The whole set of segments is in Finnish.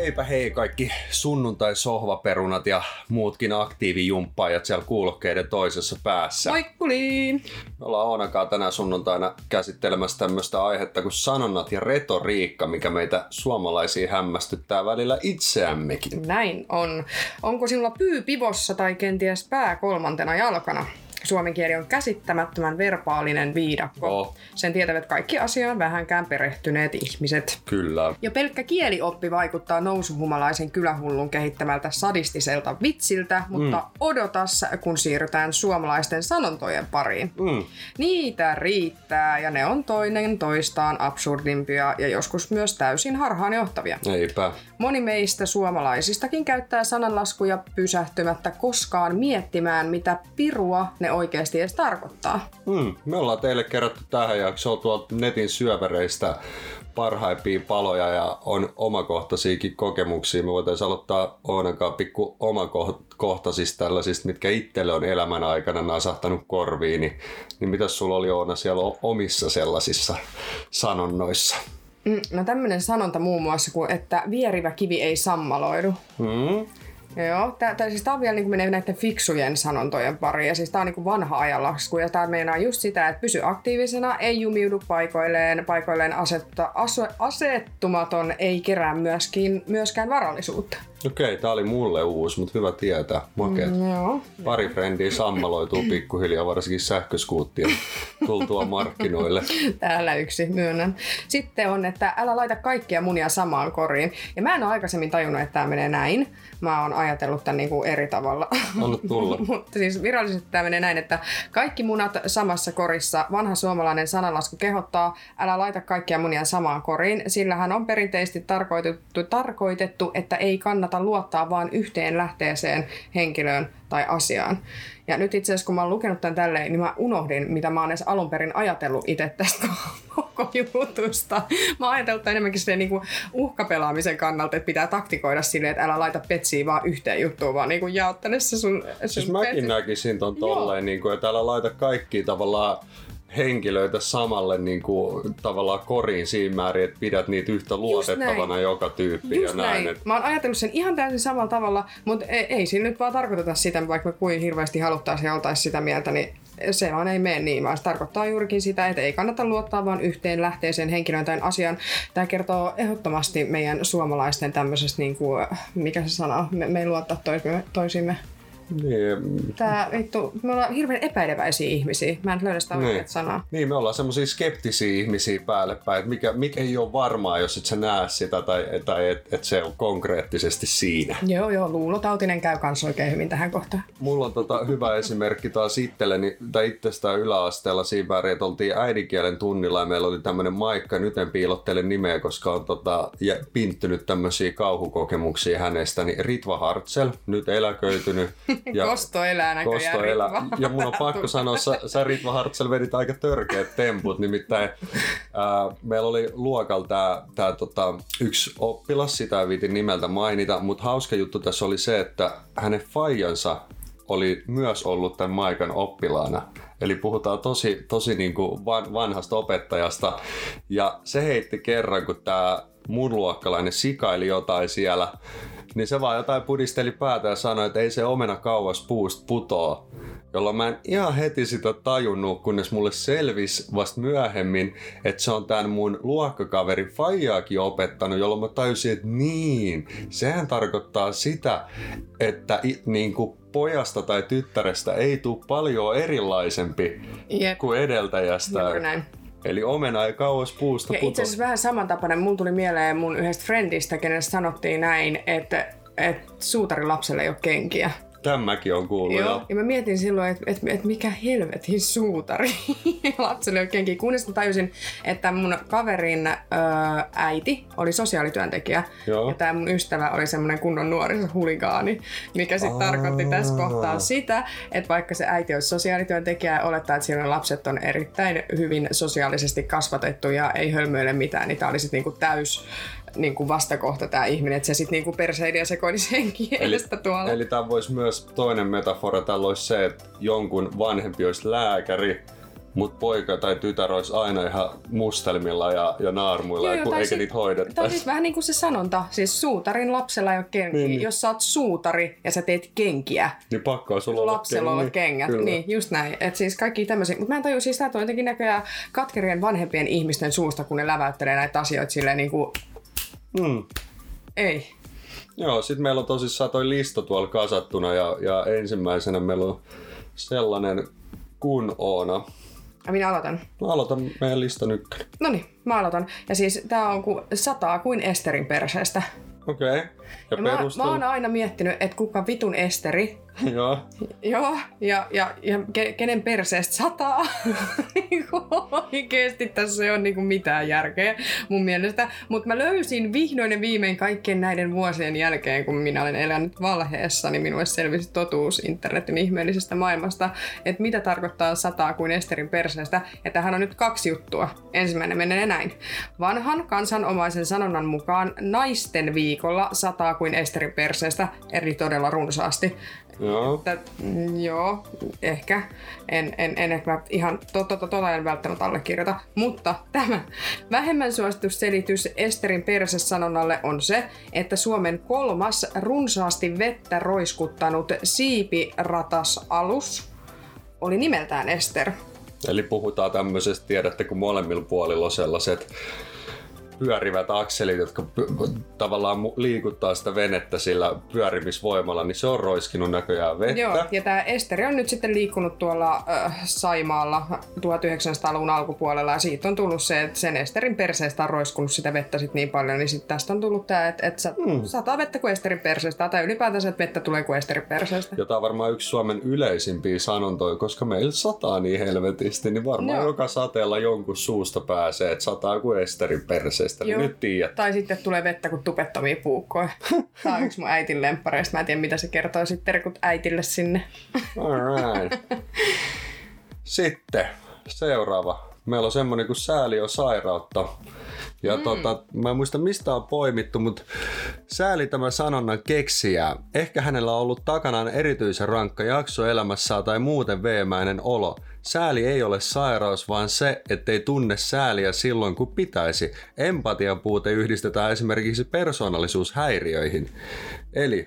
Heipä hei kaikki sunnuntai-sohvaperunat ja muutkin aktiivijumppaajat siellä kuulokkeiden toisessa päässä. Moikkuliin! Me ollaan Oonakaan tänä sunnuntaina käsittelemässä tämmöistä aihetta kuin sanonnat ja retoriikka, mikä meitä suomalaisia hämmästyttää välillä itseämmekin. Näin on. Onko sinulla pyy pivossa tai kenties pää kolmantena jalkana? Suomen kieli on käsittämättömän verbaalinen viidakko. Oh. Sen tietävät kaikki asiaan vähänkään perehtyneet ihmiset. Kyllä. Jo pelkkä kielioppi vaikuttaa nousuhumalaisen kylähullun kehittämältä sadistiselta vitsiltä, mutta mm. odotas, kun siirrytään suomalaisten sanontojen pariin. Mm. Niitä riittää ja ne on toinen toistaan absurdimpia ja joskus myös täysin harhaanjohtavia. Eipä. Moni meistä suomalaisistakin käyttää sananlaskuja pysähtymättä koskaan miettimään, mitä pirua ne oikeasti edes tarkoittaa. Mm. Me ollaan teille kerrottu tähän jaksoon tuolta netin syövereistä parhaimpia paloja ja on omakohtaisiakin kokemuksia. Me voitaisiin aloittaa Oonankaan pikku omakohtaisista tällaisista, mitkä itselle on elämän aikana nasahtanut korviin. Niin, niin mitäs sulla oli Oona siellä omissa sellaisissa sanonnoissa? Mm, no tämmönen sanonta muun muassa kuin, että vierivä kivi ei sammaloidu. Mm. Joo, tää, tää, siis tää on vielä niin menee näiden fiksujen sanontojen pariin. Ja siis tää on niin vanha ajanlasku. Ja tää meinaa just sitä, että pysy aktiivisena, ei jumiudu paikoilleen, paikoilleen asetta, asu, asettumaton, ei kerää myöskin, myöskään varallisuutta. Okei, tää oli mulle uusi, mutta hyvä tietää. Makeet. Mm, joo. Pari frendiä sammaloituu pikkuhiljaa, varsinkin sähköskuuttien tultua markkinoille. Täällä yksi, myönnän. Sitten on, että älä laita kaikkia munia samaan koriin. Ja mä en ole aikaisemmin tajunnut, että tämä menee näin. Mä oon ajatellut tämän niin kuin eri tavalla. Anna tulla. Mutta siis virallisesti tämä menee näin, että kaikki munat samassa korissa. Vanha suomalainen sananlasku kehottaa, älä laita kaikkia munia samaan koriin, sillä hän on perinteisesti tarkoitettu, tarkoitettu, että ei kannata luottaa vain yhteen lähteeseen, henkilöön tai asiaan. Ja nyt itse asiassa kun mä oon lukenut tämän tälleen, niin mä unohdin, mitä mä oon edes alun perin ajatellut itse tästä koko jutusta. Mä oon ajatellut enemmänkin sen niin uhkapelaamisen kannalta, että pitää taktikoida silleen, että älä laita petsiä vaan yhteen juttuun, vaan niin jaottele se sun, sun Siis mäkin petsi. näkisin ton tolleen, niin kuin, että älä laita kaikki tavallaan henkilöitä samalle niin kuin, tavallaan koriin siinä määrin, että pidät niitä yhtä luotettavana joka tyyppi Just ja näin. näin. Et, Mä oon ajatellut sen ihan täysin samalla tavalla, mutta ei, ei siinä nyt vaan tarkoiteta sitä, vaikka me kuin hirveästi haluttaisiin ja oltaisiin sitä mieltä, niin se vaan ei mene niin, vaan se tarkoittaa juurikin sitä, että ei kannata luottaa vain yhteen lähteeseen henkilöön tai asiaan. Tämä kertoo ehdottomasti meidän suomalaisten tämmöisestä, niin kuin, mikä se sana, me, me ei luottaa toisimme, toisimme. Niin, Tää vittu, me ollaan hirveän epäileväisiä ihmisiä. Mä en löydä sitä Niin. sanaa. niin, me ollaan semmoisia skeptisiä ihmisiä päälle päin, että mikä, mikä ei ole varmaa, jos et sä näe sitä tai, tai että et se on konkreettisesti siinä. Joo, joo, luulotautinen käy kans oikein hyvin tähän kohtaan. Mulla on tota hyvä esimerkki taas itselleni, tai itsestään yläasteella siinä väriin, että oltiin äidinkielen tunnilla ja meillä oli tämmönen Maikka, nyt en piilottele nimeä, koska on tota, ja pinttynyt tämmöisiä kauhukokemuksia hänestä, niin Ritva Hartsel, nyt eläköitynyt. Kosto elää näköjään. Kosto elää. Ritva. Ja mun on pakko sanoa, sä, sä Ritva Hartsel vedit aika törkeät temput, nimittäin ää, meillä oli luokalla tää, tää tota, yksi oppilas, sitä viitin nimeltä mainita, mutta hauska juttu tässä oli se, että hänen faijansa oli myös ollut tämän Maikan oppilaana. Eli puhutaan tosi, tosi niin kuin van, vanhasta opettajasta. Ja se heitti kerran, kun tämä mun luokkalainen sikaili jotain siellä, niin se vaan jotain pudisteli päätä ja sanoi, että ei se omena kauas puusta putoa. Jolloin mä en ihan heti sitä tajunnut, kunnes mulle selvisi vasta myöhemmin, että se on tämän mun luokkakaveri Fajaakin opettanut, jolloin mä tajusin, että niin, sehän tarkoittaa sitä, että i, niin kuin pojasta tai tyttärestä ei tule paljon erilaisempi Jep. kuin edeltäjästä. Juuri näin. Eli omena ei kauas puusta Ja itse asiassa vähän samantapainen. Mun tuli mieleen mun yhdestä friendistä, kenelle sanottiin näin, että, että suutarin lapselle ei ole kenkiä. Tämäkin on kuullut Joo. jo. Ja mä mietin silloin, että, että, että mikä helvetin suutari lapselle kenkiä. Kunnes mä tajusin, että mun kaverin ö, äiti oli sosiaalityöntekijä. Joo. Ja tämä mun ystävä oli semmoinen kunnon nuorisohuligaani, mikä sitten tarkoitti tässä kohtaa sitä, että vaikka se äiti olisi sosiaalityöntekijä ja olettaa, että siinä lapset on erittäin hyvin sosiaalisesti kasvatettu ja ei hölmöile mitään, niin tämä oli sitten niinku täys niinku vastakohta tämä ihminen, että se sitten niinku perseili ja sekoilisi sen kielestä tuolla. Eli tämä voisi myös toinen metafora tällä olisi se, että jonkun vanhempi olisi lääkäri Mutta poika tai tytär olisi aina ihan mustelmilla ja, ja naarmuilla, Joo, joo, kun, tai eikä sit- niitä Tämä on hoidettaisi. siis vähän niin kuin se sanonta, siis suutarin lapsella ei ole kenkiä. Niin, Niin, niin. Jos sä oot suutari ja sä teet kenkiä, Niin pakko on sulla olla lapsella olla kengät. Kyllä. Niin, just näin. Et siis kaikki tämmöisiä. Mutta mä en tajua siis, että on jotenkin näköjään katkerien vanhempien ihmisten suusta, kun ne läväyttelee näitä asioita silleen niin kuin, Mm. ei. Joo, sitten meillä on tosissaan toi lista tuolla kasattuna ja, ja ensimmäisenä meillä on sellainen kun Oona. Ja minä aloitan. Mä aloitan meidän listan ykkönen. No niin, mä aloitan. Ja siis tää on ku sataa kuin Esterin perseestä. Okei. Okay. Ja, Ja mä, mä oon aina miettinyt, että kuka vitun Esteri Joo. Joo, ja, ja, ja ke, kenen perseestä sataa. Niinku Oikeesti tässä ei ole niinku mitään järkeä mun mielestä. Mutta mä löysin vihdoin ja viimein kaikkien näiden vuosien jälkeen, kun minä olen elänyt valheessa, niin minulle selvisi totuus internetin ihmeellisestä maailmasta, että mitä tarkoittaa sataa kuin Esterin perseestä. Ja tähän on nyt kaksi juttua. Ensimmäinen menee näin. Vanhan kansanomaisen sanonnan mukaan naisten viikolla sataa kuin Esterin perseestä, eli todella runsaasti. Joo. Tä, mm, joo, ehkä. En, en, en ehkä ihan tota, tota, tota en välttämättä allekirjoita. Mutta tämä vähemmän suosittu selitys Esterin persesanonnalle on se, että Suomen kolmas runsaasti vettä roiskuttanut siipiratas-alus oli nimeltään Ester. Eli puhutaan tämmöisestä, tiedätte, kun molemmilla puolilla on sellaiset pyörivät akselit, jotka py- tavallaan liikuttaa sitä venettä sillä pyörimisvoimalla, niin se on roiskinut näköjään vettä. Joo, ja tämä Esteri on nyt sitten liikkunut tuolla äh, Saimaalla 1900-luvun alkupuolella, ja siitä on tullut se, että sen Esterin perseestä on roiskunut sitä vettä sit niin paljon, niin sitten tästä on tullut tämä, että, että hmm. sataa vettä kuin Esterin perseestä, tai ylipäätänsä, että vettä tulee kuin Esterin perseestä. Ja tämä on varmaan yksi Suomen yleisimpiä sanontoja, koska meillä sataa niin helvetisti, niin varmaan Joo. joka sateella jonkun suusta pääsee, että sataa kuin Esterin perseestä. Niin Joo. nyt tiedät. Tai sitten tulee vettä kuin tupettomia puukkoja. Tämä on yksi mun äitin lemppareista. Mä en tiedä, mitä se kertoo sitten terkut äitille sinne. Alright. Sitten seuraava. Meillä on semmonen kuin sääli on sairautta. Ja mm. tota, mä en muista mistä on poimittu, mutta sääli tämä sanonnan keksijää. Ehkä hänellä on ollut takanaan erityisen rankka jakso elämässään tai muuten veemäinen olo. Sääli ei ole sairaus, vaan se, ettei tunne sääliä silloin kun pitäisi. Empatian puute yhdistetään esimerkiksi persoonallisuushäiriöihin. Eli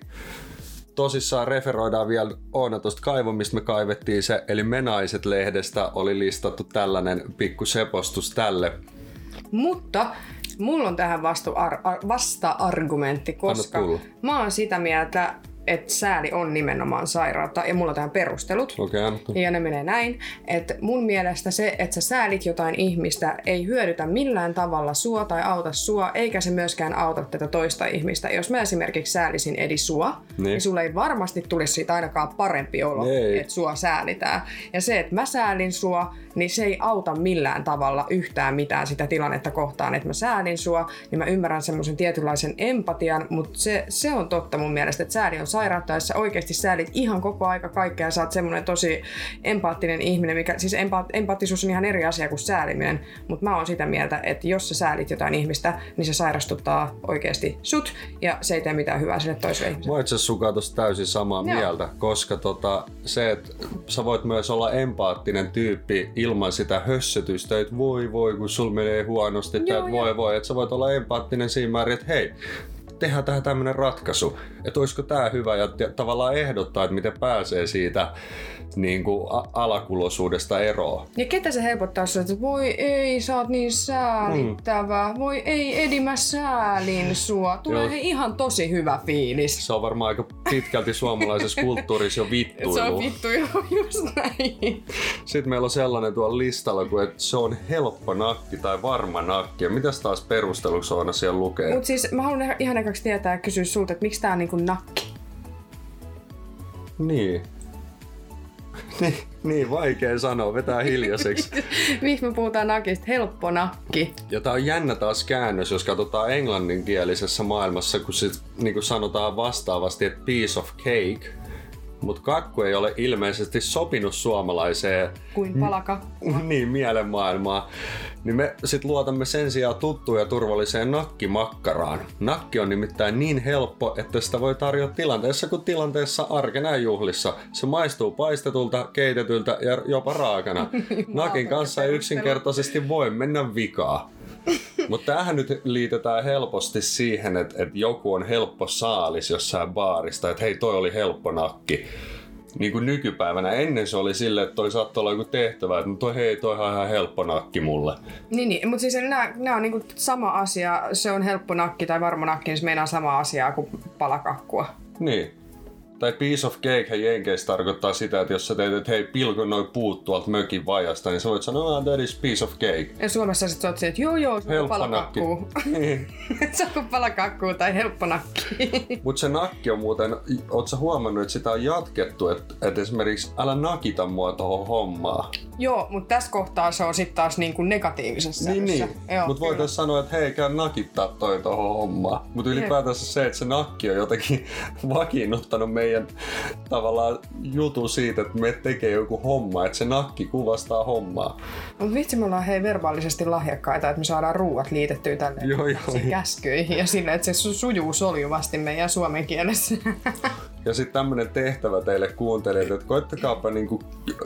tosissaan referoidaan vielä Oona tuosta kaivon, mistä me kaivettiin se, eli Me Naiset-lehdestä oli listattu tällainen pikku sepostus tälle. Mutta mulla on tähän vastu ar- ar- vasta-argumentti, koska mä oon sitä mieltä, että sääli on nimenomaan sairautta, ja mulla on tähän perustelut. Okay, Ja ne menee näin, että mun mielestä se, että sä säälit jotain ihmistä, ei hyödytä millään tavalla sua tai auta sua, eikä se myöskään auta tätä toista ihmistä. Jos mä esimerkiksi säälisin Edi sua, niin, niin sulle ei varmasti tulisi siitä ainakaan parempi olo, että sua säälitään. Ja se, että mä säälin sua, niin se ei auta millään tavalla yhtään mitään sitä tilannetta kohtaan, että mä säälin sua, niin mä ymmärrän semmoisen tietynlaisen empatian, mutta se, se on totta mun mielestä, että sääli on sairautta, jos sä oikeasti säälit ihan koko aika kaikkea, sä oot semmoinen tosi empaattinen ihminen, mikä, siis empa, empaattisuus on ihan eri asia kuin sääliminen, mutta mä oon sitä mieltä, että jos sä säälit jotain ihmistä, niin se sairastuttaa oikeasti sut, ja se ei tee mitään hyvää sille toiselle ihmiselle. Mä itse asiassa täysin samaa Joo. mieltä, koska tota, se, että sä voit myös olla empaattinen tyyppi ilman sitä hössötystä, että voi voi, kun sul menee huonosti, Joo, että voi voi, että sä voit olla empaattinen siinä määrin, että hei, tehdään tähän tämmönen ratkaisu, että olisiko tää hyvä ja tavallaan ehdottaa, että miten pääsee siitä niin kuin alakuloisuudesta eroon. Ja ketä se helpottaa oot, että voi ei, sä oot niin säälittävä, voi ei Edi, mä säälin sua. Tulee Joo. ihan tosi hyvä fiilis. Se on varmaan aika pitkälti suomalaisessa kulttuurissa jo Se vittuilu. on vittu jo just näin. Sitten meillä on sellainen tuolla listalla, kuin, että se on helppo nakki tai varma nakki. Ja mitäs taas perusteluksi on siellä lukee? Mut siis mä haluan ihan ekaksi tietää ja kysyä sulta, että miksi tää on niinku nakki? Niin. niin, niin, vaikea sanoa, vetää hiljaiseksi. Miksi me puhutaan nakista? Helppo nakki. Ja tää on jännä taas käännös, jos katsotaan englanninkielisessä maailmassa, kun sit niin kuin sanotaan vastaavasti, että piece of cake, mutta kakku ei ole ilmeisesti sopinut suomalaiseen Kuin palaka. niin mielenmaailmaa. Niin me sit luotamme sen sijaan tuttuun ja turvalliseen nakkimakkaraan. Nakki on nimittäin niin helppo, että sitä voi tarjota tilanteessa kuin tilanteessa arkena ja juhlissa. Se maistuu paistetulta, keitetyltä ja jopa raakana. Nakin kanssa ei yksinkertaisesti voi mennä vikaa. Mutta tämähän nyt liitetään helposti siihen, että, että joku on helppo saalis jossain baarista, että hei toi oli helppo nakki. Niin kuin nykypäivänä. Ennen se oli silleen, että toi saattoi olla joku tehtävä, että no toi hei, toi on ihan helppo nakki mulle. Niin, niin. mutta siis nämä, nämä on niinku sama asia. Se on helppo nakki tai varma nakki, niin se meinaa sama asiaa kuin palakakkua. Niin. Tai piece of cake jenkeissä tarkoittaa sitä, että jos sä teet, että hei pilkon noin puut tuolta mökin vajasta, niin sä voit sanoa, että that is piece of cake. Ja Suomessa sitten oot se, että joo joo, se on Helppo nakki. Niin. se on kuin palakakkuu tai helppo nakki. Mutta se nakki on muuten, oot sä huomannut, että sitä on jatkettu, että, että esimerkiksi älä nakita mua tohon hommaan. joo, mutta tässä kohtaa se on sitten taas niinku negatiivisessa Niin, niin. Mutta voitaisiin sanoa, että hei, käy nakittaa toi tohon hommaan. Mutta ylipäätänsä se, että se nakki on jotenkin vakiinnuttanut meidän tavallaan jutun siitä, että me tekee joku homma, että se nakki kuvastaa hommaa. Mutta vitsi, me ollaan hei verbaalisesti lahjakkaita, että me saadaan ruuat liitettyä tälle Joo, joo. käskyihin ja sillä, että se su- sujuu soljuvasti meidän suomen kielessä. Ja sitten tämmönen tehtävä teille kuuntelijat, että koittakaapa niinku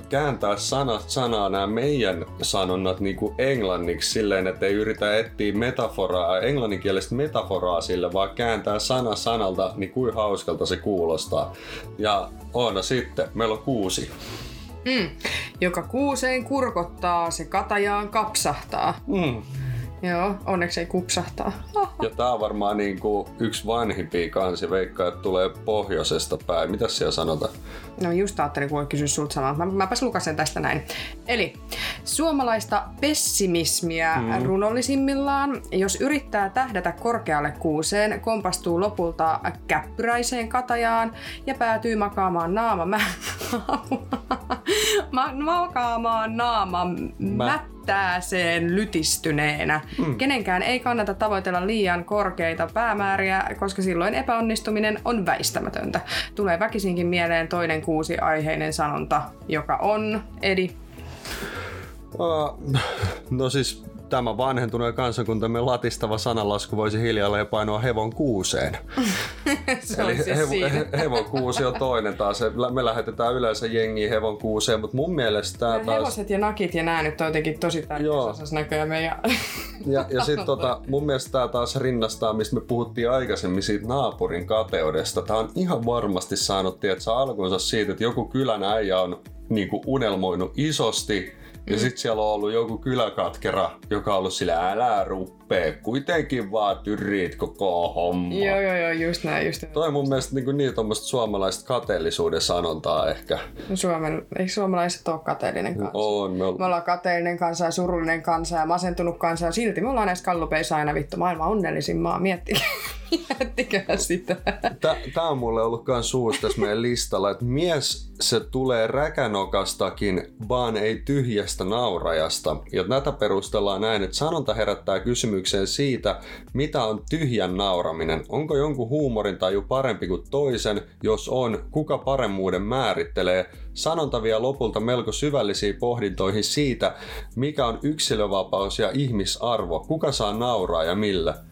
kääntää sanat sanaa nämä meidän sanonnat niinku englanniksi silleen, että ei yritä etsiä metaforaa, englanninkielistä metaforaa sille, vaan kääntää sana sanalta, niin kuin hauskalta se kuulostaa. Ja Oona sitten, meillä on kuusi. Mm. Joka kuuseen kurkottaa, se katajaan kapsahtaa. Mm. Joo, onneksi ei kupsahtaa. Ja tää on varmaan niinku yksi vanhimpia kansi, veikkaa, että tulee pohjoisesta päin. Mitäs siellä sanotaan? No just ajattelin, kun kysyä sulta samaa. Mä, mäpäs lukasen tästä näin. Eli suomalaista pessimismiä mm. runollisimmillaan. Jos yrittää tähdätä korkealle kuuseen, kompastuu lopulta käppyräiseen katajaan ja päätyy makaamaan naama mä... Ma- makaamaan naama mättääseen lytistyneenä. Mm. Kenenkään ei kannata tavoitella liian korkeita päämääriä, koska silloin epäonnistuminen on väistämätöntä. Tulee väkisinkin mieleen toinen kuusi aiheinen sanonta, joka on, Edi, Uh, no siis tämä vanhentuneen kansakuntamme latistava sananlasku voisi hiljalleen painoa hevon kuuseen. se Eli siis hevo, he, hevon kuusi on toinen taas. Me lähetetään yleensä jengiä hevon kuuseen, mutta mun mielestä tämä taas... Hevoset ja nakit ja nää nyt on jotenkin tosi tärkeässä näköjään meidän... Ja, ja sitten tota, mun mielestä tämä taas rinnastaa, mistä me puhuttiin aikaisemmin siitä naapurin kateudesta. Tämä on ihan varmasti saanut tiedätkö, alkunsa siitä, että joku kylän äijä on niinku unelmoinut isosti ja mm. sitten siellä on ollut joku kyläkatkera, joka on ollut sillä älä ruppee, kuitenkin vaan tyriit koko homma. joo, joo, joo, just näin, just näin. Toi on mun mielestä niin, niin tuommoista suomalaista kateellisuuden sanontaa ehkä. Suomen, eikö suomalaiset ole kateellinen kansa? On, me Me ollaan. ollaan kateellinen kansa ja surullinen kansa ja masentunut kansa ja silti me ollaan näissä kallupeissa aina vittu maailman onnellisin maa. Miettikää, sitä. Tämä on mulle ollut kans uusi tässä meidän listalla, että mies se tulee räkänokastakin, vaan ei tyhjästä naurajasta. Ja tätä perustellaan näin, että sanonta herättää kysymykseen siitä, mitä on tyhjän nauraminen. Onko jonkun huumorin taju parempi kuin toisen? Jos on, kuka paremmuuden määrittelee? Sanonta vie lopulta melko syvällisiin pohdintoihin siitä, mikä on yksilövapaus ja ihmisarvo. Kuka saa nauraa ja millä?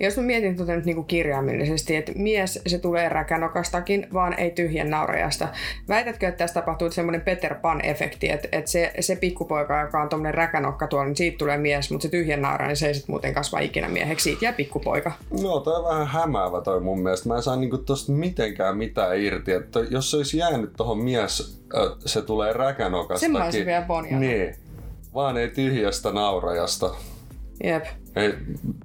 Jos mä mietin tuota nyt niinku kirjaimellisesti, että mies se tulee räkänokastakin, vaan ei tyhjän naurajasta. Väitätkö, että tässä tapahtuu semmoinen Peter Pan-efekti, että, että se, se pikkupoika, joka on tuommoinen räkänokka tuolla, niin siitä tulee mies, mutta se tyhjän naura, niin se ei sit muuten kasva ikinä mieheksi. Siitä jää pikkupoika. No, toi on vähän hämäävä toi mun mielestä. Mä en saa niinku tosta mitenkään mitään irti. Että jos se olisi jäänyt tohon mies, se tulee räkänokastakin. Sen mä olisin vielä. Niin. Vaan ei tyhjästä naurajasta. Jep. Ei,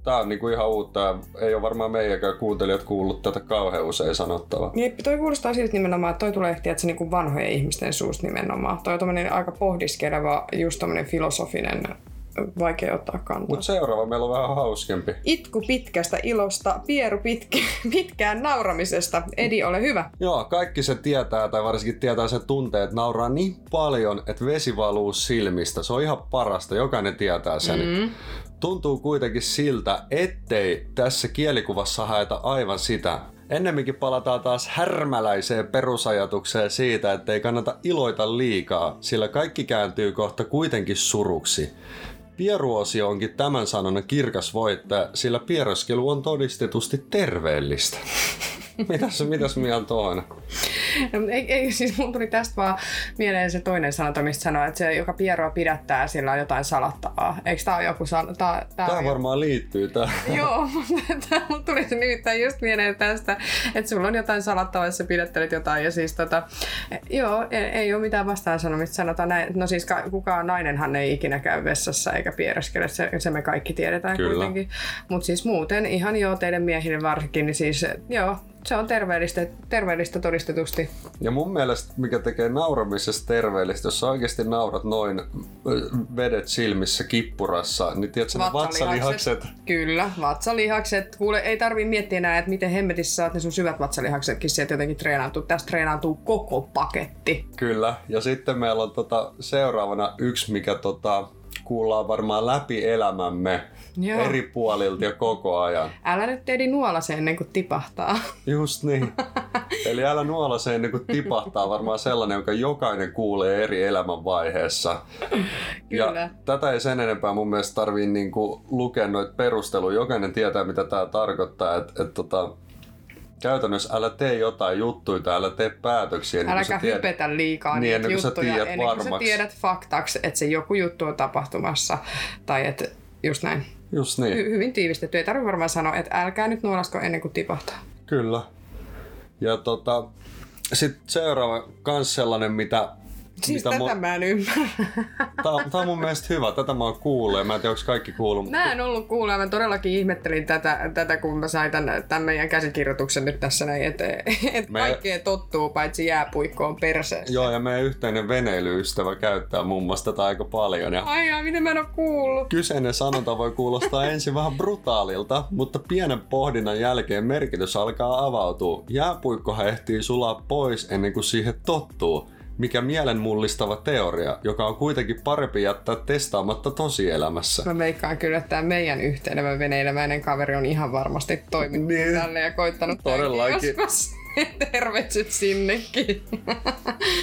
tää on niinku ihan uutta ei ole varmaan meidänkään kuuntelijat kuullut tätä kauhean usein sanottavaa. Jep, toi kuulostaa siltä nimenomaan, että toi tulee ehtiä, että se niinku vanhojen ihmisten suusta nimenomaan. Toi on aika pohdiskeleva, just tommonen filosofinen, vaikea ottaa kantaa. Mut seuraava meillä on vähän hauskempi. Itku pitkästä ilosta, pieru pitkä, pitkään nauramisesta. Edi, ole hyvä. Joo, kaikki se tietää, tai varsinkin tietää se tuntee, että nauraa niin paljon, että vesi valuu silmistä. Se on ihan parasta, jokainen tietää sen. Mm. Tuntuu kuitenkin siltä, ettei tässä kielikuvassa haeta aivan sitä, ennemminkin palataan taas härmäläiseen perusajatukseen siitä, että ei kannata iloita liikaa, sillä kaikki kääntyy kohta kuitenkin suruksi. Pieruosio onkin tämän sanonnan kirkas voittaja, sillä pieroskelu on todistetusti terveellistä. mitäs, mitäs mieltä on? Ei, ei, siis mun tuli tästä vaan mieleen se toinen sanonta, mistä sanoo, että se, joka pieroa pidättää, sillä on jotain salattavaa. Eikö tää ole joku sanonta? Tää, tää, tää varmaan liittyy tähän. Joo, mutta mun tuli se nimittäin just mieleen tästä, että sulla on jotain salattavaa, jos sä pidättelet jotain. Ja siis tota, joo, ei, ei ole mitään vastaan sanomista. Sanotaan näin, no siis kukaan nainenhan ei ikinä käy vessassa eikä piereskele, se, se me kaikki tiedetään Kyllä. kuitenkin. Mutta siis muuten ihan joo, teidän miehille varsinkin, niin siis joo, se on terveellistä, terveellistä todistetusti. Ja mun mielestä, mikä tekee nauramisesta terveellistä, jos sä oikeasti naurat noin vedet silmissä kippurassa, niin tiedätkö ne vatsalihakset? Kyllä, vatsalihakset. Kuule, ei tarvi miettiä enää, että miten hemmetissä saat ne sun syvät vatsalihaksetkin sieltä jotenkin treenautuu. Tästä treenautuu koko paketti. Kyllä, ja sitten meillä on tota, seuraavana yksi, mikä tota, kuullaan varmaan läpi elämämme Joo. eri puolilta ja koko ajan. Älä nyt teedi nuolase ennen kuin tipahtaa. Just niin. Eli älä nuolase ennen kuin tipahtaa varmaan sellainen, jonka jokainen kuulee eri elämänvaiheessa. Kyllä. Ja tätä ei sen enempää mun mielestä tarvii niinku lukea noita perusteluja. Jokainen tietää, mitä tämä tarkoittaa. Että et tota, käytännössä älä tee jotain juttuja tai älä tee päätöksiä. Niin Äläkä tiedät, hypetä liikaa niin, niitä juttuja sä ennen kuin sä tiedät faktaksi, että se joku juttu on tapahtumassa. Tai että just näin. Just niin. Hy- hyvin tiivistetty. Ei tarvitse varmaan sanoa, että älkää nyt nuolasko ennen kuin tipahtaa. Kyllä. Ja tota, sitten seuraava kans sellainen, mitä Siis tätä mo- mä en ymmärrä. Tää, tää on mun mielestä hyvä, tätä mä oon kuullut mä en tiedä, onko kaikki kuullut. Mä en ollut kuullut mä todellakin ihmettelin tätä, tätä kun mä sain tämän, tämän meidän käsikirjoituksen nyt tässä näin, että et me... kaikkea tottuu paitsi jääpuikkoon perseessä. Joo, ja meidän yhteinen veneilyystävä käyttää muun muassa tätä aika paljon. Ja... Ai jaa, miten mä en oo kuullut? Kyseinen sanonta voi kuulostaa ensin vähän brutaalilta, mutta pienen pohdinnan jälkeen merkitys alkaa avautua. Jääpuikkohan ehtii sulaa pois ennen kuin siihen tottuu mikä mielenmullistava teoria, joka on kuitenkin parempi jättää testaamatta tosielämässä. Mä veikkaan kyllä, että tämä meidän yhtenevä veneilemäinen kaveri on ihan varmasti toiminut niin. tälle ja koittanut Todellakin. Tervehdys sinnekin.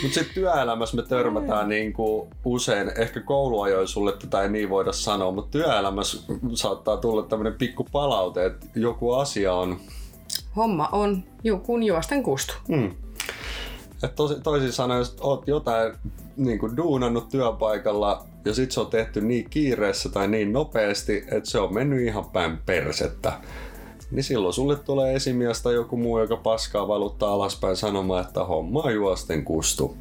Mutta sitten työelämässä me törmätään niinku usein, ehkä kouluajoin sulle tätä ei niin voida sanoa, mutta työelämässä saattaa tulla tämmöinen pikku palaute, että joku asia on... Homma on kun juosten kustu. Mm. Et tosi, toisin sanoen, jos oot jotain niin kuin duunannut työpaikalla ja sit se on tehty niin kiireessä tai niin nopeasti, että se on mennyt ihan päin persettä niin silloin sulle tulee esimies tai joku muu, joka paskaa valuttaa alaspäin sanomaan, että homma on juosten kustu.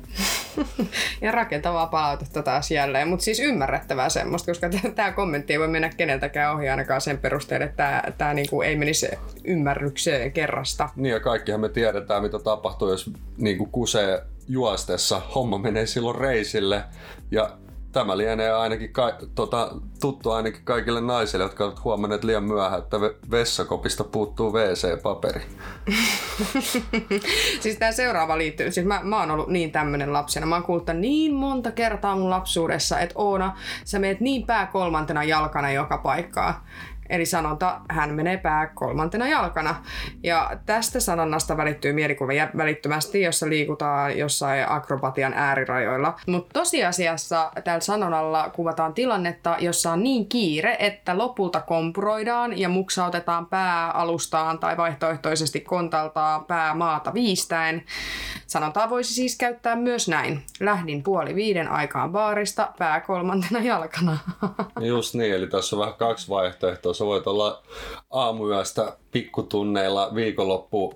ja rakentavaa palautetta taas jälleen, mutta siis ymmärrettävää semmoista, koska tämä kommentti ei voi mennä keneltäkään ohi ainakaan sen perusteella, että tämä niinku ei menisi ymmärrykseen kerrasta. Niin ja kaikkihan me tiedetään, mitä tapahtuu, jos niinku kusee juostessa. Homma menee silloin reisille ja tämä lienee ainakin ka- tota, tuttu ainakin kaikille naisille, jotka ovat huomanneet liian myöhään, että vessakopista puuttuu WC-paperi. siis tämä seuraava liittyy, siis mä, mä oon ollut niin tämmönen lapsena. Mä oon kuullut niin monta kertaa mun lapsuudessa, että Oona, sä meet niin pää kolmantena jalkana joka paikkaa. Eli sanonta, hän menee pää kolmantena jalkana. Ja tästä sanonnasta välittyy mielikuva välittömästi, jossa liikutaan jossain akrobatian äärirajoilla. Mutta tosiasiassa tällä sanonnalla kuvataan tilannetta, jossa on niin kiire, että lopulta kompuroidaan ja muksautetaan pää alustaan tai vaihtoehtoisesti kontaltaan pää maata viistäen. Sanontaa voisi siis käyttää myös näin. Lähdin puoli viiden aikaan baarista, pää kolmantena jalkana. Just niin, eli tässä on vähän kaksi vaihtoehtoa sä voit olla aamuyöstä pikkutunneilla viikonloppu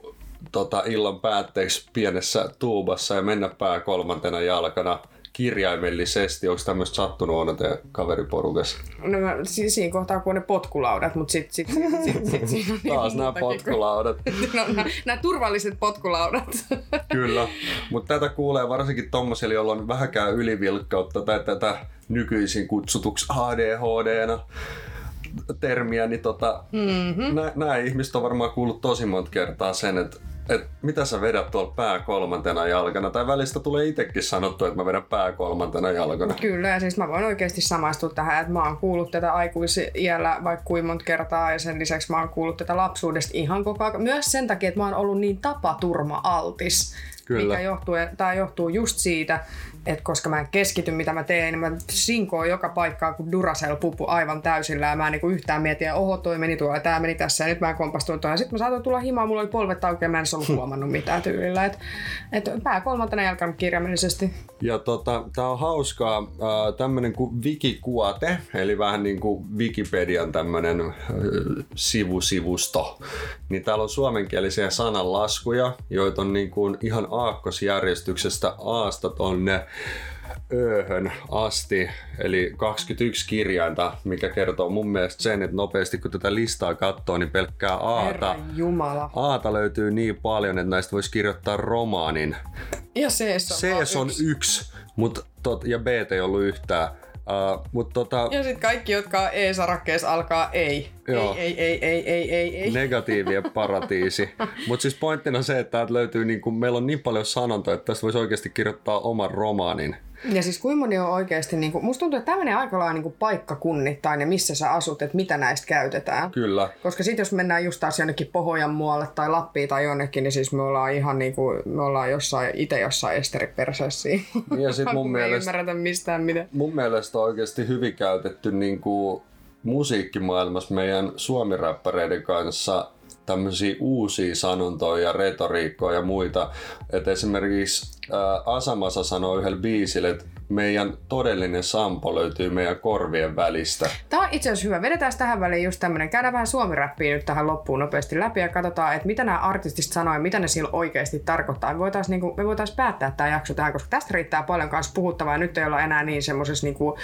tota, illan päätteeksi pienessä tuubassa ja mennä pää kolmantena jalkana kirjaimellisesti. Onko tämmöistä sattunut on teidän kaveriporukassa? No mä, si- siinä kohtaa kun on ne potkulaudat, mutta sitten sit, sit, sit, sit, siinä on Taas nämä potkulaudat. no, nämä, turvalliset potkulaudat. Kyllä, mutta tätä kuulee varsinkin tommosille, joilla on vähäkään ylivilkkautta tai tätä nykyisin kutsutuksi ADHDna termiä, niin tota, mm-hmm. nämä ihmiset on varmaan kuullut tosi monta kertaa sen, että että mitä sä vedät tuolla pää kolmantena jalkana. Tai välistä tulee itsekin sanottu, että mä vedän pää kolmantena jalkana. Kyllä, ja siis mä voin oikeasti samaistua tähän, että mä oon kuullut tätä aikuisiällä vaikka kuin monta kertaa, ja sen lisäksi mä oon kuullut tätä lapsuudesta ihan koko ajan. Myös sen takia, että mä oon ollut niin tapaturma-altis. Kyllä. Mikä johtuu, tämä johtuu just siitä, että koska mä en keskity mitä mä teen, niin mä sinkoon joka paikkaan kuin Duracell-pupu aivan täysillä ja mä en niinku yhtään mieti, että oho toi meni tuolla tää meni tässä ja nyt mä kompastun tuolla. Sitten mä saatoin tulla himaan, mulla oli polvet auki ja mä en ollut huomannut mitään tyylillä. Et, et pää kolmantena jalkan kirjaimellisesti. Ja tota, tää on hauskaa, tämmönen kuin Wikikuote, eli vähän niin kuin Wikipedian tämmönen sivusivusto. Niin täällä on suomenkielisiä sananlaskuja, joita on niin kuin ihan aakkosjärjestyksestä aasta tonne ööhön asti, eli 21 kirjainta, mikä kertoo mun mielestä sen, että nopeasti kun tätä listaa katsoo, niin pelkkää Aata, Jumala. Aata löytyy niin paljon, että näistä voisi kirjoittaa romaanin. Ja C on, C on yksi. yksi, mut tot, ja B ei ollut yhtään. Uh, mut tota, Ja sitten kaikki, jotka on E-sarakkeessa alkaa ei. Joo. Ei, ei, ei, ei, ei, ei, ei. negatiivien paratiisi. Mutta siis pointtina se, että täältä löytyy, niin kun, meillä on niin paljon sanontoja, että tästä voisi oikeasti kirjoittaa oman romaanin. Ja siis kuinka moni on oikeasti, niin kuin, musta tuntuu, että tämä menee aika lailla niin paikkakunnittain ja missä sä asut, että mitä näistä käytetään. Kyllä. Koska sitten jos mennään just taas jonnekin Pohojan muualle tai Lappiin tai jonnekin, niin siis me ollaan ihan niin kuin, me ollaan jossain, itse jossain esteriperseessä. Ja sit mun mielestä, ymmärretä mistään mitä. mun mielestä on oikeasti hyvin käytetty niin kuin musiikkimaailmassa meidän suomiräppäreiden kanssa tämmöisiä uusia sanontoja ja retoriikkoja ja muita. Että esimerkiksi ää, Asamasa sanoi yhdellä biisillä, että meidän todellinen sampo löytyy meidän korvien välistä. Tämä on itse asiassa hyvä. Vedetään tähän väliin just tämmönen. Käydään vähän suomiräppiä nyt tähän loppuun nopeasti läpi ja katsotaan, että mitä nämä artistit sanoo ja mitä ne sillä oikeasti tarkoittaa. Me voitaisiin niinku, me voitais päättää tämä jakso tähän, koska tästä riittää paljon kanssa puhuttavaa. Nyt ei olla enää niin semmoisessa niinku,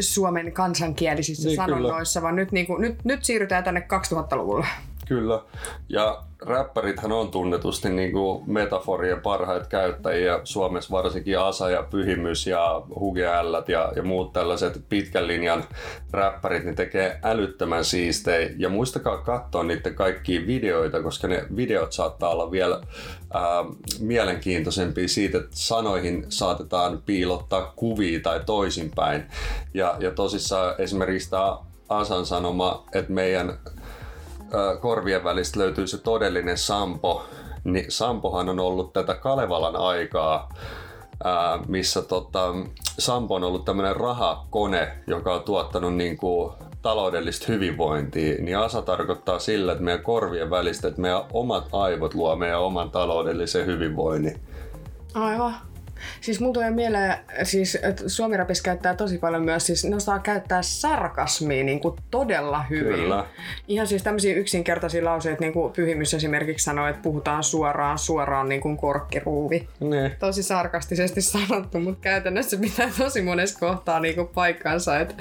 suomen kansankielisissä Niin, niin, kyllä. sanonnoissa, vaan nyt, niinku, nyt, nyt siirrytään tänne 2000-luvulle. Kyllä. Ja räppärithän on tunnetusti niin kuin metaforien parhaita käyttäjiä. Suomessa varsinkin Asa ja Pyhimys ja Huge Ällät ja, ja muut tällaiset pitkän linjan räppärit niin tekee älyttömän siistejä. Ja muistakaa katsoa niiden kaikkia videoita, koska ne videot saattaa olla vielä ää, mielenkiintoisempia siitä, että sanoihin saatetaan piilottaa kuvia tai toisinpäin. Ja, ja tosissaan esimerkiksi tämä Asan sanoma, että meidän korvien välistä löytyy se todellinen Sampo, niin Sampohan on ollut tätä Kalevalan aikaa, missä tota, Sampo on ollut tämmöinen rahakone, joka on tuottanut niin kuin taloudellista hyvinvointia, niin ASA tarkoittaa sillä, että meidän korvien välistä, että meidän omat aivot luo meidän oman taloudellisen hyvinvoinnin. Aivan. Siis mulla tulee mieleen, siis, että suomirapissa käyttää tosi paljon myös, siis ne osaa käyttää sarkasmia niin kuin todella hyvin. Kyllä. Ihan siis tämmöisiä yksinkertaisia lauseita, niin kuin Pyhimys esimerkiksi sanoi, että puhutaan suoraan, suoraan niin kuin korkkiruuvi. Niin. Tosi sarkastisesti sanottu, mutta käytännössä pitää tosi monessa kohtaa niin kuin paikkansa. Että,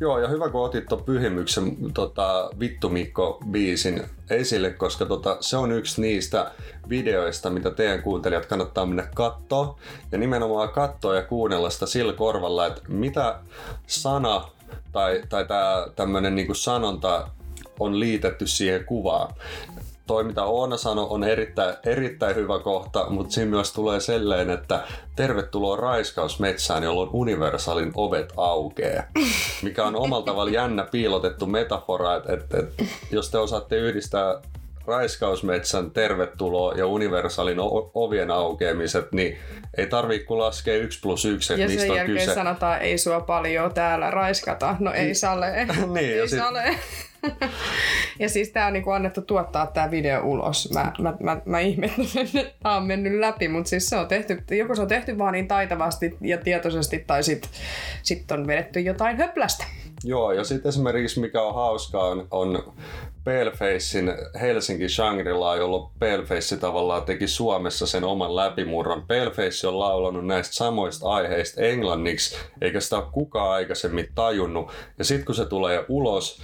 Joo, ja hyvä kun otit tuon Pyhimyksen tota, Vittu Mikko-biisin esille, koska tota, se on yksi niistä videoista, mitä teidän kuuntelijat kannattaa mennä katsoa. Ja nimenomaan katsoa ja kuunnella sitä sillä korvalla, että mitä sana tai, tai tämä tämmöinen niinku sanonta on liitetty siihen kuvaan. Toi, mitä Oona sanoi, on erittäin, erittäin hyvä kohta, mutta siinä myös tulee selleen, että tervetuloa raiskausmetsään, jolloin universaalin ovet aukeaa. Mikä on omalla tavalla jännä piilotettu metafora, että, että, että jos te osaatte yhdistää raiskausmetsän tervetuloa ja universaalin o- ovien aukeamiset, niin ei tarvitse kuin laskea 1 plus 1, että ja niistä sen on jälkeen kyse. sanotaan, ei sua paljon täällä raiskata. No ei sale. Niin, ja ei sit- sale. ja siis tää on niinku annettu tuottaa tää video ulos. Mä, mä, mä, mä ihmettelen, että tää on mennyt läpi, mutta siis se on tehty, joko se on tehty vaan niin taitavasti ja tietoisesti, tai sit, sit on vedetty jotain höplästä. Joo, ja sitten esimerkiksi mikä on hauskaa on, on Palefacein Helsinki Shangri-La, jolloin Paleface tavallaan teki Suomessa sen oman läpimurron. Paleface on laulanut näistä samoista aiheista englanniksi, eikä sitä ole kukaan aikaisemmin tajunnut. Ja sitten kun se tulee ulos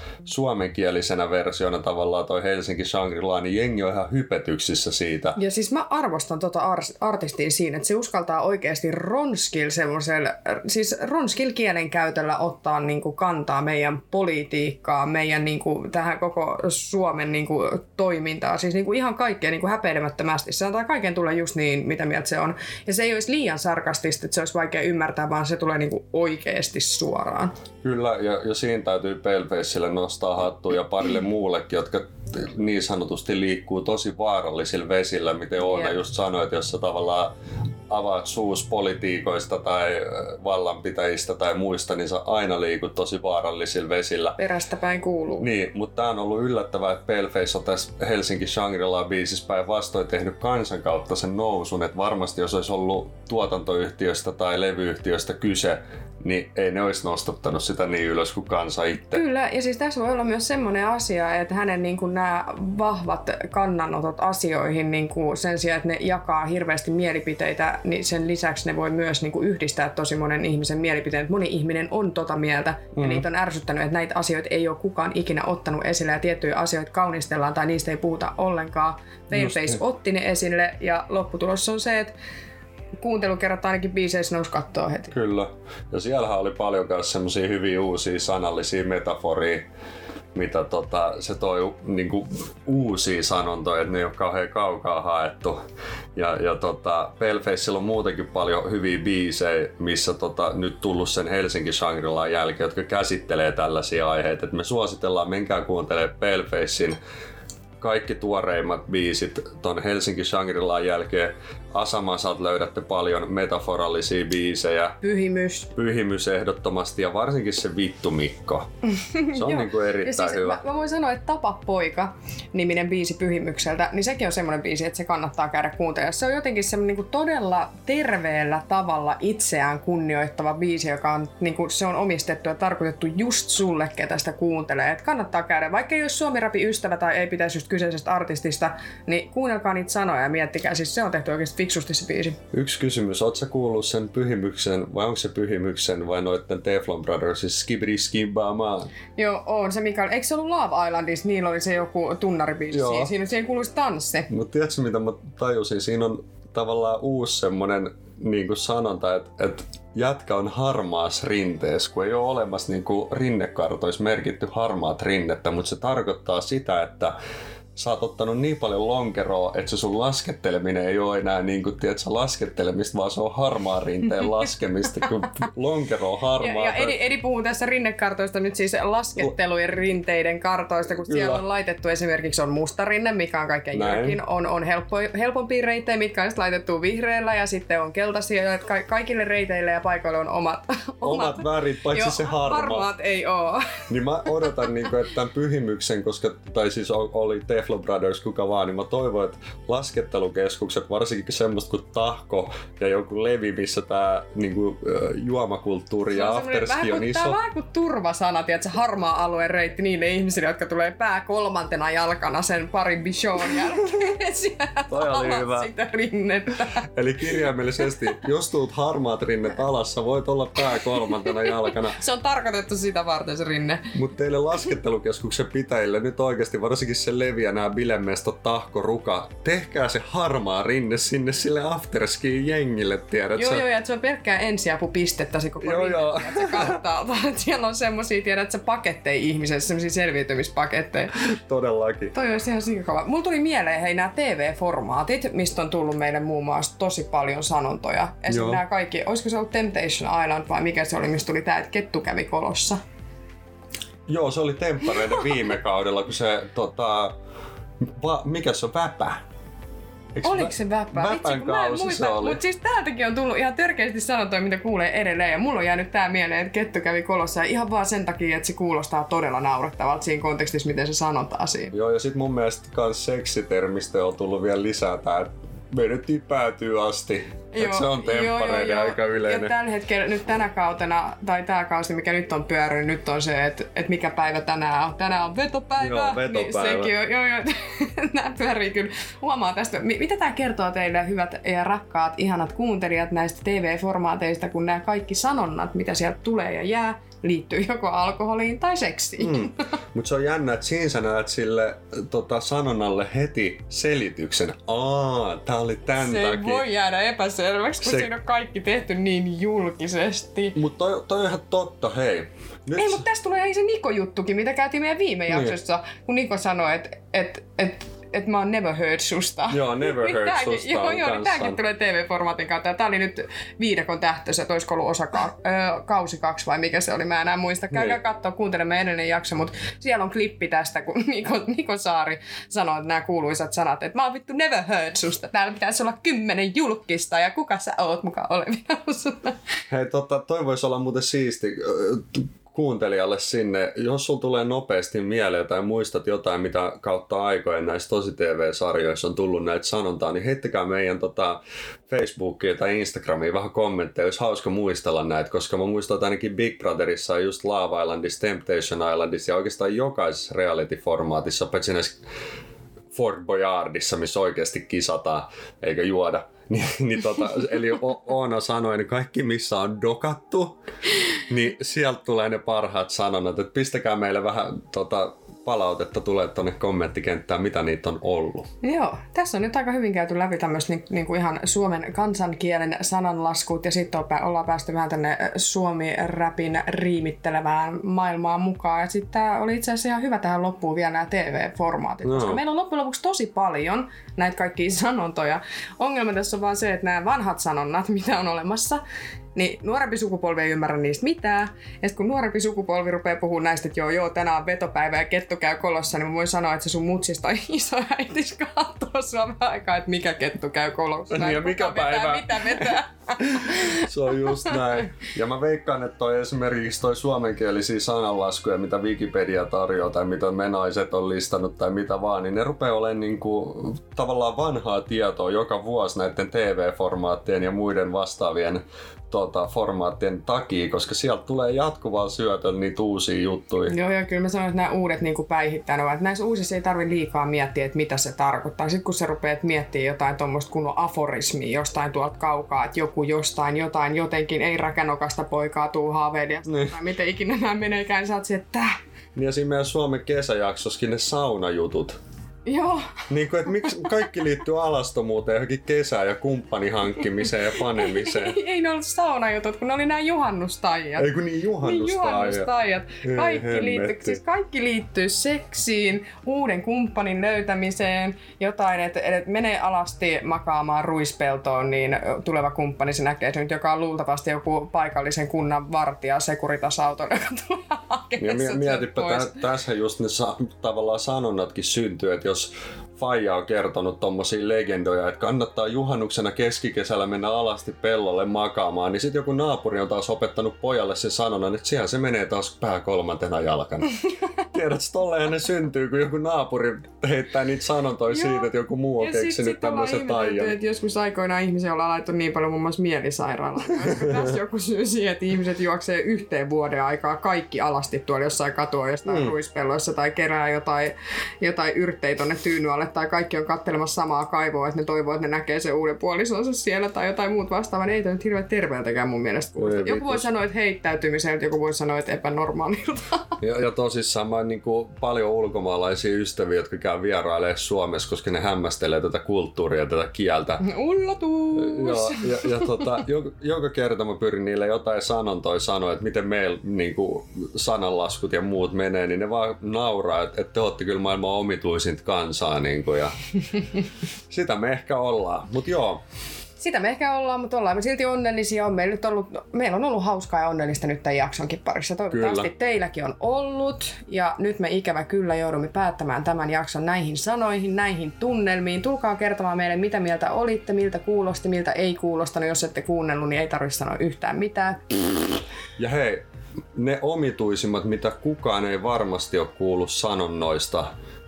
suomenkielisenä versiona tavallaan toi Helsinki Shangri-La, niin jengi on ihan hypetyksissä siitä. Ja siis mä arvostan tota ar- artistia siinä, että se uskaltaa oikeasti ronskil semmoisella, siis ronskil kielen käytöllä ottaa niinku kantaa meidän politiikkaa, meidän niinku tähän koko Suomen niinku toimintaa, siis niinku ihan kaikkea niinku häpeilemättömästi. Se antaa kaiken tulla just niin, mitä mieltä se on. Ja se ei olisi liian sarkastista, että se olisi vaikea ymmärtää, vaan se tulee niinku oikeasti suoraan. Kyllä, ja, ja siinä täytyy Palefacelle nostaa hattua ja parille muullekin, jotka niin sanotusti liikkuu tosi vaarallisilla vesillä, miten Oona just sanoi, että jos sä tavallaan avaat suus politiikoista tai äh, vallanpitäjistä tai muista, niin sä aina liikut tosi vaarallisilla vesillä. Perästä päin kuuluu. Niin, mutta tämä on ollut yllättävää, että Paleface on tässä Helsinki Shangri-La biisissä päinvastoin tehnyt kansan kautta sen nousun, että varmasti jos olisi ollut tuotantoyhtiöstä tai levyyhtiöstä kyse, niin ei ne olisi nostattanut sitä niin ylös kuin kansa itse. Kyllä, ja siis tässä voi olla myös semmoinen asia, että hänen niin kuin nämä vahvat kannanotot asioihin niin kuin sen sijaan, että ne jakaa hirveästi mielipiteitä, niin sen lisäksi ne voi myös niin kuin yhdistää tosi monen ihmisen mielipiteen. Että moni ihminen on tota mieltä, ja niitä on ärsyttänyt, että näitä asioita ei ole kukaan ikinä ottanut esille, ja tiettyjä asioita kaunistellaan tai niistä ei puhuta ollenkaan. Paleface niin. otti ne esille, ja lopputulos on se, että kuuntelukerrat ainakin biiseissä nousi kattoa heti. Kyllä. Ja siellähän oli paljon myös semmoisia hyviä uusia sanallisia metaforia, mitä tota, se toi niinku, uusia sanontoja, että ne ei ole kauhean kaukaa haettu. Ja, ja tota, on muutenkin paljon hyviä biisejä, missä tota, nyt tullut sen Helsinki shangri jälkeen, jotka käsittelee tällaisia aiheita. Et me suositellaan, menkää kuuntelemaan Palefacein kaikki tuoreimmat biisit ton Helsinki shangri jälkeen. Asamansalta löydätte paljon metaforallisia biisejä. Pyhimys. Pyhimys ehdottomasti ja varsinkin se Vittu Mikko. Se on niinku Ja erittäin siis hyvä. Mä, mä voin sanoa, että Tapa poika niminen biisi Pyhimykseltä, niin sekin on semmoinen biisi, että se kannattaa käydä kuuntelemaan. Se on jotenkin semmoinen niin todella terveellä tavalla itseään kunnioittava biisi, joka on, niin kuin, se on omistettu ja tarkoitettu just sulle, ketä sitä kuuntelee. Et kannattaa käydä, vaikka ei ole suomirapi ystävä tai ei pitäisi just kyseisestä artistista, niin kuunnelkaa niitä sanoja ja miettikää. Siis se on tehty oikeasti fiksusti se biisi. Yksi kysymys, ootko sä kuullut sen pyhimyksen, vai onko se pyhimyksen vai noitten Teflon Brothersin Skibidi Skibaamaan? Joo, on se mikä. Eikö se ollut Love Islandissa? Niillä oli se joku tunnaribiisi. Joo. Siinä, siinä, siihen kuuluisi tanssi. Mutta tiedätkö mitä mä tajusin? Siinä on tavallaan uusi semmonen niin kuin sanonta, että, että jätkä on harmaas rinteessä, kun ei ole olemassa niin kuin rinnekartoissa merkitty harmaat rinnettä, mutta se tarkoittaa sitä, että sä oot ottanut niin paljon lonkeroa, että se sun lasketteleminen ei ole enää niin kuin, tiedätkö, laskettelemista, vaan se on harmaan rinteen laskemista, kun lonkero on Ja, harmaa. ja Edi, Edi puhuu tässä rinnekartoista nyt siis laskettelujen rinteiden kartoista, kun siellä Kyllä. on laitettu esimerkiksi on musta rinne, mikä on kaikkein jyrkin, on, on helppo, helpompia reittejä, mitkä on laitettu vihreällä ja sitten on keltaisia, ja ka- kaikille reiteille ja paikoille on omat, Omat värit, paitsi Joo, se harmaa. Harmaat ei oo. Niin mä odotan niinku, että tämän pyhimyksen, koska, tai siis oli Teflon Brothers kuka vaan, niin mä toivon, että laskettelukeskukset, varsinkin semmoista kuin Tahko ja joku Levi, missä tää niinku, ö, juomakulttuuri ja afterski on kuin, tää iso. on vähän kuin turvasana, tiedätkö, harmaa alueen reitti niille ihmisille, jotka tulee pää kolmantena jalkana sen parin bichon jälkeen sieltä Toi oli alas hyvä. sitä rinnettä. Eli kirjaimellisesti, jos tuut harmaat rinnet alas, sä voit olla pää kolmantena jalkana. Se on tarkoitettu sitä varten se rinne. Mutta teille laskettelukeskuksen pitäjille nyt oikeasti, varsinkin se Levi ja nämä bilemestot Tahko Ruka, tehkää se harmaa rinne sinne sille afterskiin jengille, tiedät Joo, sä? joo, ja se on pelkkää ensiapupistettä se koko Joo, rinne, joo. Että Siellä on semmosia, tiedät sä, paketteja ihmisessä, semmosia selviytymispaketteja. Todellakin. Toi olisi ihan sikakava. Mulla tuli mieleen hei nämä TV-formaatit, mistä on tullut meille muun muassa tosi paljon sanontoja. Esimerkiksi nämä kaikki, olisiko se ollut Temptation Island vai mikä se oli, mistä tuli tää, että kettu kävi kolossa. Joo, se oli temppareiden viime kaudella, kun se tota, va, mikä se on, väpä? Eiks Oliko se väppä? Väpän kausi se oli. Mutta siis täältäkin on tullut ihan törkeästi sanontoja, mitä kuulee edelleen. Ja mulla on jäänyt tää mieleen, että kettu kävi kolossa. Ja ihan vaan sen takia, että se kuulostaa todella naurettavalta siinä kontekstissa, miten se sanotaan siinä. Joo, ja sit mun mielestä kans seksitermistö on tullut vielä lisää tää, että menettiin päätyy asti. Joo, se on temppareiden joo, joo, aika yleinen. Ja tällä hetkellä, nyt tänä kautena, tai tämä kausi, mikä nyt on pyörinyt, nyt on se, että, että mikä päivä tänään on. Tänään on vetopäivä. Joo, vetopäivä. Niin sekin on, joo, joo. Nämä pyörii kyllä. Huomaa tästä. Mitä tämä kertoo teille, hyvät ja rakkaat, ihanat kuuntelijat näistä TV-formaateista, kun nämä kaikki sanonnat, mitä sieltä tulee ja jää, liittyy joko alkoholiin tai seksiin. Mm. Mutta se on jännä, että siinä sä näet sille tota, sanonnalle heti selityksen. Aa, tää oli tän se takia. Se voi jäädä epäselväksi, kun se... siinä on kaikki tehty niin julkisesti. Mutta toi, toi on ihan totta, hei. Nyt... Ei, mutta tästä tulee se Niko-juttukin, mitä käytiin meidän viime niin. jaksossa, kun Niko sanoi, että et, et, että mä oon never heard susta. Joo, never heard tääkin, susta Joo, joo, niin tääkin tulee TV-formaatin kautta. Tää oli nyt viidakon tähtössä, että olisiko ollut osa ka- ö, kausi kaksi vai mikä se oli, mä enää muista. Käykää niin. katsoa, kuuntelemme edellinen jakso, mutta siellä on klippi tästä, kun Niko, Niko Saari sanoi että nämä kuuluisat sanat, että mä oon vittu never heard susta. Täällä pitäisi olla kymmenen julkista ja kuka sä oot mukaan olevina Hei, tota, toi voisi olla muuten siisti kuuntelijalle sinne, jos sulla tulee nopeasti mieleen tai muistat jotain, mitä kautta aikojen näissä tosi TV-sarjoissa on tullut näitä sanontaa, niin heittäkää meidän tota, Facebookiin tai Instagramiin vähän kommentteja, olisi hauska muistella näitä, koska mä muistan, että ainakin Big Brotherissa on just Love Islandissa, Temptation Islandissa ja oikeastaan jokaisessa reality-formaatissa, paitsi näissä Fort Boyardissa, missä oikeasti kisataan eikä juoda. Niin, niin tota, eli Oona sanoi, niin kaikki missä on dokattu, niin sieltä tulee ne parhaat sanonnat. Että pistäkää meille vähän tota, palautetta tulee tuonne kommenttikenttään, mitä niitä on ollut. Joo, tässä on nyt aika hyvin käyty läpi tämmöistä niin, niin kuin ihan suomen kansankielen sananlaskut ja sitten ollaan päästy vähän tänne suomi-räpin riimittelevään maailmaan mukaan. Ja sitten tämä oli itse asiassa ihan hyvä tähän loppuun vielä nämä TV-formaatit, no. koska meillä on loppujen lopuksi tosi paljon näitä kaikkia sanontoja. Ongelma tässä on vaan se, että nämä vanhat sanonnat, mitä on olemassa, niin nuorempi sukupolvi ei ymmärrä niistä mitään. Ja sitten kun nuorempi sukupolvi rupeaa puhumaan näistä, että joo, joo, tänään on vetopäivä ja kettu käy kolossa, niin mä voin sanoa, että se sun mutsista on iso äitis katsoo sua vähän aikaa, että mikä kettu käy kolossa. Niin, ja mikä päivä. Vetää, mitä vetää. se on just näin. Ja mä veikkaan, että toi esimerkiksi toi suomenkielisiä sananlaskuja, mitä Wikipedia tarjoaa tai mitä me naiset on listannut tai mitä vaan, niin ne rupeaa olemaan niinku, tavallaan vanhaa tietoa joka vuosi näiden TV-formaattien ja muiden vastaavien tota, formaattien takia, koska sieltä tulee jatkuvaa syötöllä niitä uusia juttuja. Joo, ja kyllä mä sanoin, että nämä uudet niin päihittää ne, että näissä uusissa ei tarvi liikaa miettiä, että mitä se tarkoittaa. Sitten kun sä rupeat miettimään jotain tuommoista kunnon aforismia jostain tuolta kaukaa, että joku jostain jotain jotenkin ei rakenokasta poikaa tuu haaveilijasta, niin. tai miten ikinä nämä meneekään, niin sä oot että Niin ja siinä meidän Suomen kesäjaksoskin ne saunajutut Joo. Niin kuin, että miksi kaikki liittyy alastomuuteen, johonkin kesään ja kumppani hankkimiseen ja panemiseen. ei, ei ne ollut saunajutut, kun ne oli nämä juhannustaijat. Ei kun niin juhannustaijat. Niin juhannustaijat. Kaikki, liittyy, siis kaikki liittyy seksiin, uuden kumppanin löytämiseen, jotain, että et menee alasti makaamaan ruispeltoon, niin tuleva kumppani se näkee se nyt, joka on luultavasti joku paikallisen kunnan vartija Securitas-auto, joka tulee Ja mietipä, tässä just ne sa- tavallaan sanonnatkin syntyy, että jos Faija on kertonut tommosia legendoja, että kannattaa juhannuksena keskikesällä mennä alasti pellolle makaamaan, niin sitten joku naapuri on taas opettanut pojalle sen sanonnan, että siellä se menee taas pää kolmantena jalkana. Tiedätkö, tolleen ne syntyy, kun joku naapuri heittää niitä sanontoja siitä, että joku muu on ja keksinyt sit, tämmöisen taian. Että joskus aikoinaan ihmisiä ollaan laittu niin paljon muun muassa mielisairaalaan. Tässä joku syy siihen, että ihmiset juoksee yhteen vuoden aikaa kaikki alasti tuolla jossain katua jostain mm. ruispelloissa tai kerää jotain, jotain yrttejä tonne tyynyalle tai kaikki on kattelemassa samaa kaivoa, että ne toivoo, että ne näkee se uuden puolisonsa siellä tai jotain muut vastaavaa. Niin ei tämä nyt hirveän terveeltäkään mun mielestä kuulosta. Joku voi sanoa, että heittäytymiseltä, joku voi sanoa, että epänormaalilta. Ja, ja tosissaan mä niin kuin paljon ulkomaalaisia ystäviä, jotka käy vierailemaan Suomessa, koska ne hämmästelee tätä kulttuuria, tätä kieltä. Ullatus! Joo, ja, ja tota, joka, joka kerta mä pyrin niille jotain sanontoja sanoa, että miten meillä niin kuin, sananlaskut ja muut menee, niin ne vaan nauraa, että, että te olette kyllä maailman omituisinta kansaa. Niin kuin, ja sitä me ehkä ollaan, mutta joo. Sitä me ehkä ollaan, mutta ollaan me silti onnellisia. On meillä, nyt ollut, meillä on ollut hauskaa ja onnellista nyt tämän jaksonkin parissa. Toivottavasti kyllä. teilläkin on ollut. Ja nyt me ikävä kyllä joudumme päättämään tämän jakson näihin sanoihin, näihin tunnelmiin. Tulkaa kertomaan meille, mitä mieltä olitte, miltä kuulosti, miltä ei kuulostanut. Jos ette kuunnellut, niin ei tarvitse sanoa yhtään mitään. Ja hei, ne omituisimmat, mitä kukaan ei varmasti ole kuullut sanonnoista,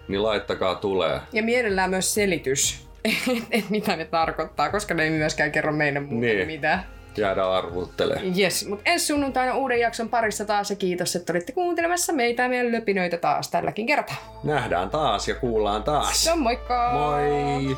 niin laittakaa tulee. Ja mielellään myös selitys et, et mitä ne tarkoittaa, koska ne ei myöskään kerro meille muuten Niin. mitään. Jäädään arvuuttelemaan. Yes, mutta ensi sunnuntaina uuden jakson parissa taas ja kiitos, että olitte kuuntelemassa meitä ja meidän löpinöitä taas tälläkin kertaa. Nähdään taas ja kuullaan taas. No moikka! Moi!